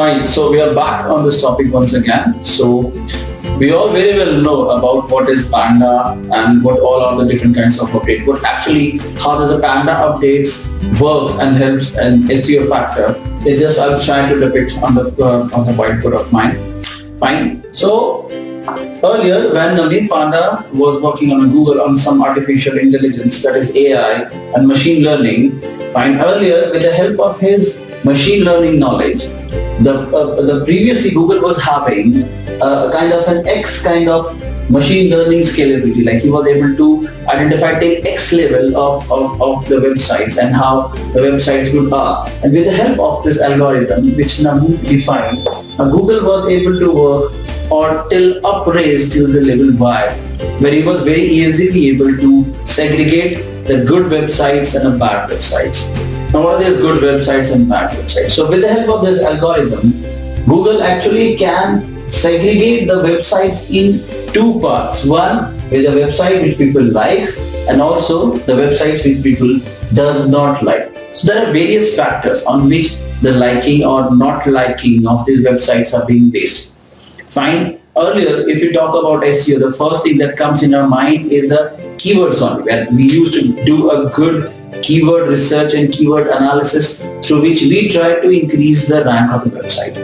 Fine. So we are back on this topic once again. So we all very well know about what is Panda and what all are the different kinds of updates. But actually, how does a Panda updates works and helps an SEO factor? Is just I'm trying to depict on the uh, on the whiteboard of mine. Fine. So earlier, when Navneet Panda was working on Google on some artificial intelligence, that is AI and machine learning, fine. Earlier, with the help of his machine learning knowledge, the uh, the previously Google was having a kind of an X kind of machine learning scalability like he was able to identify till X level of, of, of the websites and how the websites would are and with the help of this algorithm which Navneet defined uh, Google was able to work or till upraised till the level Y where he was very easily able to segregate the good websites and the bad websites. Now what are these good websites and bad websites? So with the help of this algorithm, Google actually can segregate the websites in two parts. One is a website which people likes and also the websites which people does not like. So there are various factors on which the liking or not liking of these websites are being based. Fine. Earlier, if you talk about SEO, the first thing that comes in our mind is the keywords only. Where we used to do a good keyword research and keyword analysis through which we try to increase the rank of the website.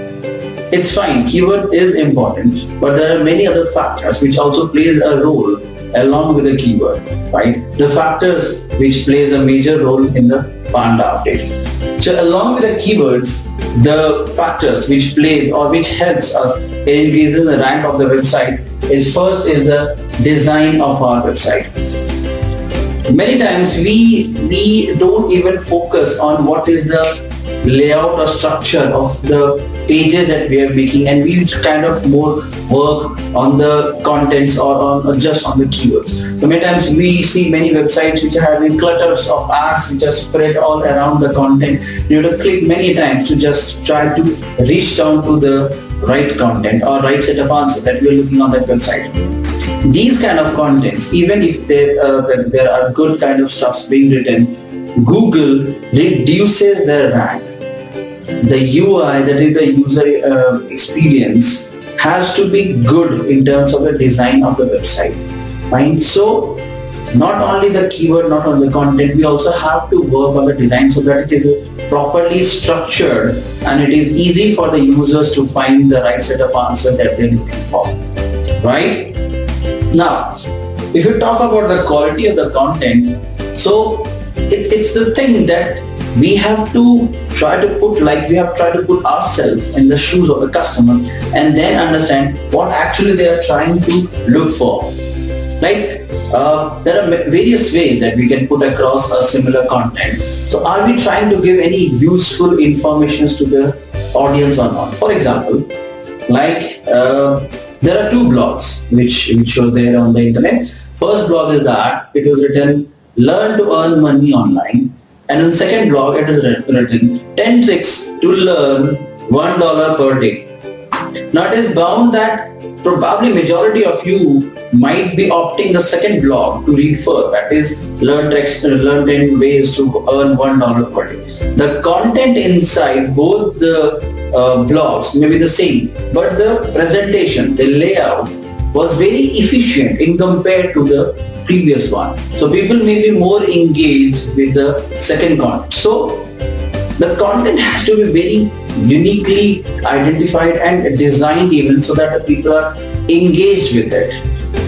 It's fine, keyword is important, but there are many other factors which also plays a role along with the keyword, right? The factors which plays a major role in the Panda update. So along with the keywords, the factors which plays or which helps us in increasing the rank of the website is first is the design of our website many times we we don't even focus on what is the layout or structure of the pages that we are making and we kind of more work on the contents or on or just on the keywords. So many times we see many websites which are having clutters of ads which are spread all around the content. You have to click many times to just try to reach down to the right content or right set of answers that we are looking on that website these kind of contents, even if there, uh, there are good kind of stuffs being written, Google reduces their rank. The UI, that is the user uh, experience, has to be good in terms of the design of the website. Fine. So not only the keyword, not only the content, we also have to work on the design so that it is properly structured and it is easy for the users to find the right set of answer that they're looking for. Right? Now, if you talk about the quality of the content, so it, it's the thing that we have to try to put like we have tried to put ourselves in the shoes of the customers and then understand what actually they are trying to look for. Like uh, there are various ways that we can put across a similar content. So are we trying to give any useful information to the audience or not? For example, like uh, there are two blogs which, which are there on the internet. First blog is that it was written learn to earn money online and in second blog it is written 10 tricks to learn $1 per day. Now it is bound that probably majority of you might be opting the second blog to read first that is learn tricks learn 10 ways to earn $1 per day. The content inside both the uh, blogs may be the same, but the presentation, the layout was very efficient in compared to the previous one. So people may be more engaged with the second content. So the content has to be very uniquely identified and designed even so that the people are engaged with it,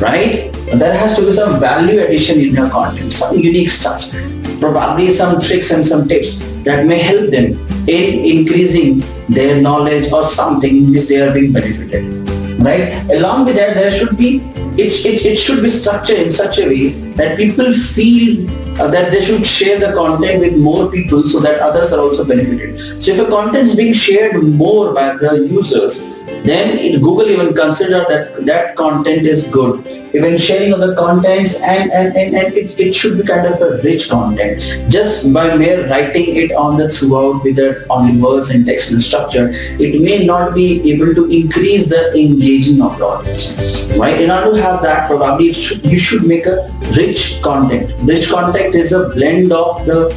right? There has to be some value addition in your content, some unique stuff, probably some tricks and some tips that may help them in increasing their knowledge or something in which they are being benefited right? Along with that there should be it, it, it should be structured in such a way that people feel uh, that they should share the content with more people so that others are also benefited. So if a content is being shared more by the users then it, Google even consider that that content is good. Even sharing of the contents and, and, and, and it, it should be kind of a rich content. Just by mere writing it on the throughout with the only words and text and structure, it may not be able to increase the engaging of the audience. Right? In order to have that, probably should, you should make a rich content. Rich content is a blend of the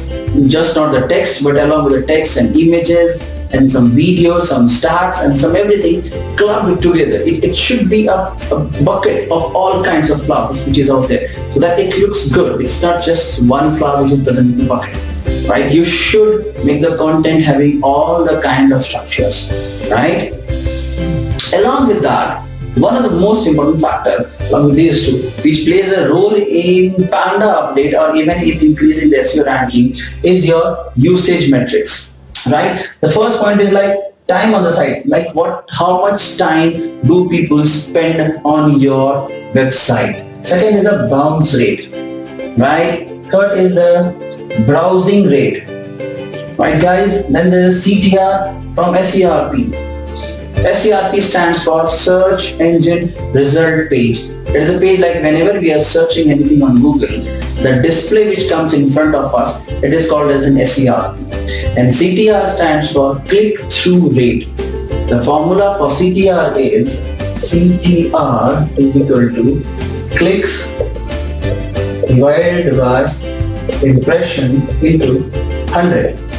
just not the text but along with the text and images and some videos, some stats and some everything clubbed together. It, it should be a, a bucket of all kinds of flowers which is out there so that it looks good. It's not just one flower which is present in the bucket right? You should make the content having all the kind of structures, right? Along with that, one of the most important factors along with these two, which plays a role in Panda update or even in increasing the SEO ranking is your usage metrics, right? The first point is like time on the site, like what, how much time do people spend on your website? Second is the bounce rate, right? Third is the browsing rate, right guys? Then there is CTR from SERP SERP stands for Search Engine Result Page. It is a page like whenever we are searching anything on Google, the display which comes in front of us, it is called as an SERP. And CTR stands for Click-Through Rate. The formula for CTR is CTR is equal to clicks divided by impression into 100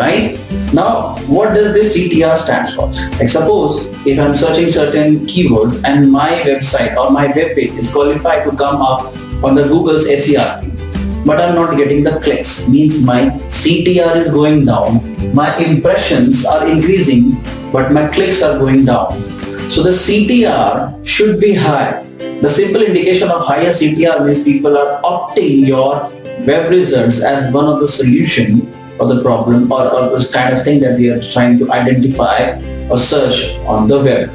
right now, what does this CTR stands for? Like suppose if I'm searching certain keywords and my website or my web page is qualified to come up on the Google's SERP, but I'm not getting the clicks, means my CTR is going down, my impressions are increasing, but my clicks are going down. So the CTR should be high. The simple indication of higher CTR means people are opting your web results as one of the solution or the problem or, or this kind of thing that we are trying to identify or search on the web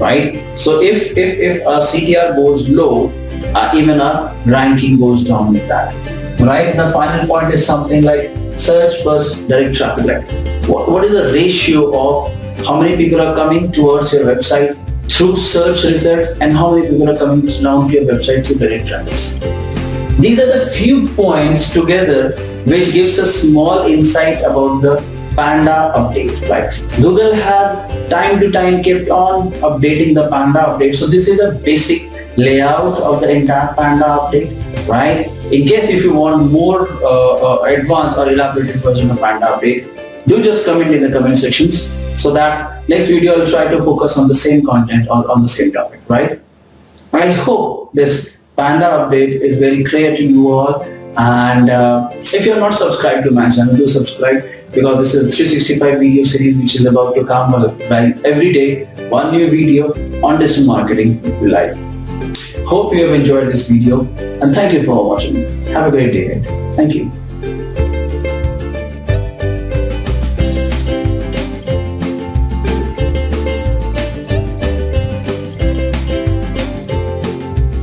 right? So if if if a ctr goes low uh, even our ranking goes down with that right? The final point is something like search plus direct traffic like what, what is the ratio of how many people are coming towards your website through search results and how many people are coming down to your website through direct traffic these are the few points together which gives a small insight about the Panda update. Like Google has time to time kept on updating the Panda update. So this is a basic layout of the entire Panda update, right? In case if you want more uh, uh, advanced or elaborated version of Panda update, do just comment in the comment sections so that next video I'll try to focus on the same content or on the same topic, right? I hope this Panda update is very clear to you all. And uh, if you're not subscribed to my channel do subscribe because this is a 365 video series which is about to come by every day. One new video on digital marketing live. Hope you have enjoyed this video and thank you for watching. Have a great day thank you